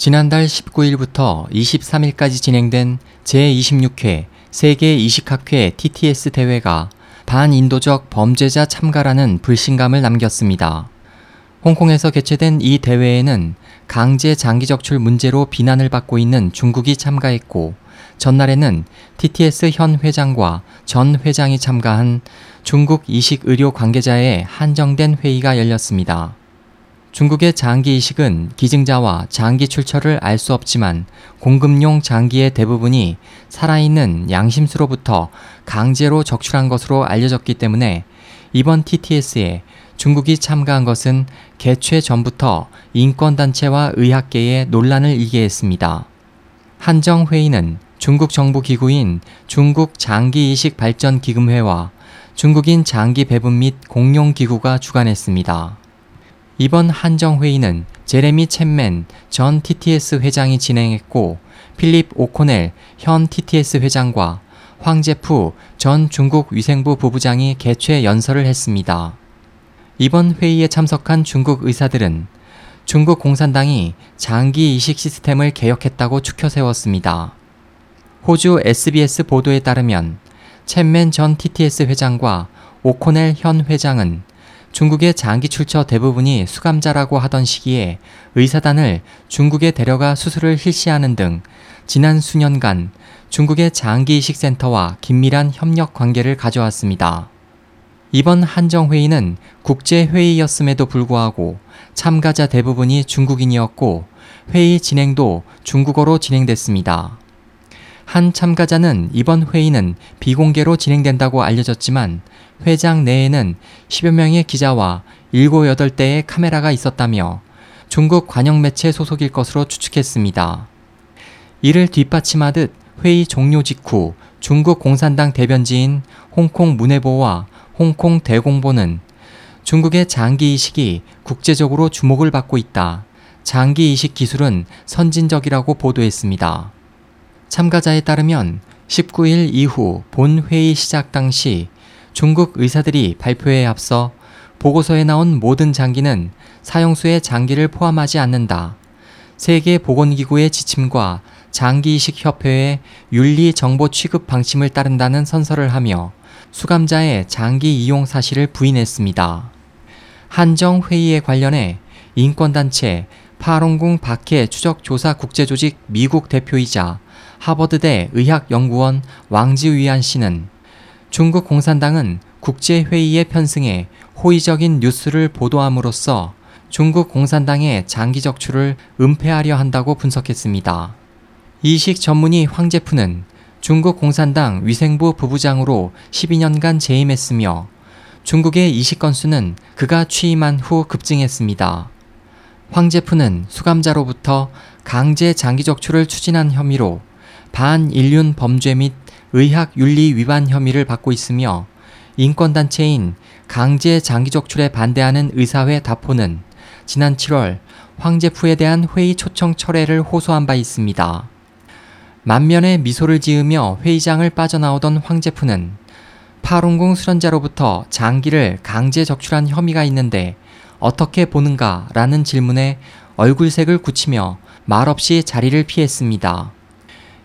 지난달 19일부터 23일까지 진행된 제26회 세계 이식학회 TTS 대회가 반인도적 범죄자 참가라는 불신감을 남겼습니다. 홍콩에서 개최된 이 대회에는 강제 장기 적출 문제로 비난을 받고 있는 중국이 참가했고 전날에는 TTS 현 회장과 전 회장이 참가한 중국 이식 의료 관계자의 한정된 회의가 열렸습니다. 중국의 장기 이식은 기증자와 장기 출처를 알 수 없지만 공급용 장기의 대부분이 살아있는 양심수로부터 강제로 적출한 것으로 알려졌기 때문에 이번 TTS에 중국이 참가한 것은 개최 전부터 인권단체와 의학계에 논란을 일게 했습니다. 한정회의는 중국 정부 기구인 중국 장기이식 발전기금회와 중국인 장기 배분 및 공용기구가 주관했습니다. 이번 한정회의는 제레미 챗맨 전 TTS 회장이 진행했고 필립 오코넬 현 TTS 회장과 황제프 전 중국 위생부 부부장이 개최 연설을 했습니다. 이번 회의에 참석한 중국 의사들은 중국 공산당이 장기 이식 시스템을 개혁했다고 추켜 세웠습니다. 호주 SBS 보도에 따르면 챗맨 전 TTS 회장과 오코넬 현 회장은 중국의 장기 출처 대부분이 수감자라고 하던 시기에 의사단을 중국에 데려가 수술을 실시하는 등 지난 수년간 중국의 장기 이식센터와 긴밀한 협력 관계를 가져왔습니다. 이번 한정회의는 국제회의였음에도 불구하고 참가자 대부분이 중국인이었고 회의 진행도 중국어로 진행됐습니다. 한 참가자는 이번 회의는 비공개로 진행된다고 알려졌지만 회장 내에는 10여 명의 기자와 7, 8대의 카메라가 있었다며 중국 관영 매체 소속일 것으로 추측했습니다. 이를 뒷받침하듯 회의 종료 직후 중국 공산당 대변지인 홍콩 문해보와 홍콩 대공보는 중국의 장기 이식이 국제적으로 주목을 받고 있다. 장기 이식 기술은 선진적이라고 보도했습니다. 참가자에 따르면 19일 이후 본 회의 시작 당시 중국 의사들이 발표에 앞서 보고서에 나온 모든 장기는 사형수의 장기를 포함하지 않는다. 세계보건기구의 지침과 장기이식협회의 윤리정보 취급 방침을 따른다는 선서를 하며 수감자의 장기 이용 사실을 부인했습니다. 한정회의에 관련해 인권단체 파롱궁 박해 추적조사 국제조직 미국 대표이자 하버드대 의학연구원 왕지위안 씨는 중국 공산당은 국제회의에 편승해 호의적인 뉴스를 보도함으로써 중국 공산당의 장기 적출을 은폐하려 한다고 분석했습니다. 이식 전문의 황제프는 중국 공산당 위생부 부부장으로 12년간 재임했으며 중국의 이식 건수는 그가 취임한 후 급증했습니다. 황제프는 수감자로부터 강제 장기 적출을 추진한 혐의로 반인륜 범죄 및 의학 윤리 위반 혐의를 받고 있으며 인권단체인 강제 장기 적출에 반대하는 의사회 다포는 지난 7월 황제프에 대한 회의 초청 철회를 호소한 바 있습니다. 만면에 미소를 지으며 회의장을 빠져나오던 황제프는 파룬궁 수련자로부터 장기를 강제 적출한 혐의가 있는데 어떻게 보는가 라는 질문에 얼굴색을 굳히며 말없이 자리를 피했습니다.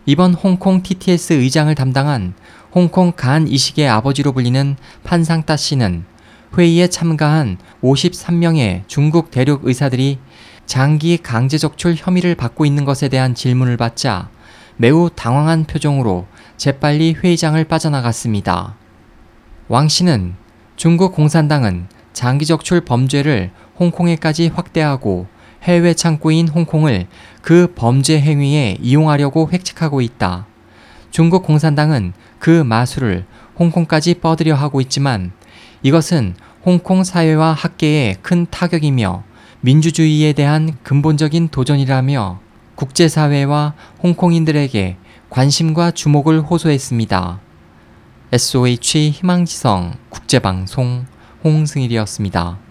이번 홍콩 TTS 의장을 담당한 홍콩 간 이식의 아버지로 불리는 판상따 씨는 회의에 참가한 53명의 중국 대륙 의사들이 장기 강제 적출 혐의를 받고 있는 것에 대한 질문을 받자 매우 당황한 표정으로 재빨리 회의장을 빠져나갔습니다. 왕 씨는 중국 공산당은 장기 적출 범죄를 홍콩에까지 확대하고 해외 창구인 홍콩을 그 범죄 행위에 이용하려고 획책하고 있다. 중국 공산당은 그 마술을 홍콩까지 뻗으려 하고 있지만 이것은 홍콩 사회와 학계에 큰 타격이며 민주주의에 대한 근본적인 도전이라며 국제사회와 홍콩인들에게 관심과 주목을 호소했습니다. SOH 희망지성 국제방송 홍승일이었습니다.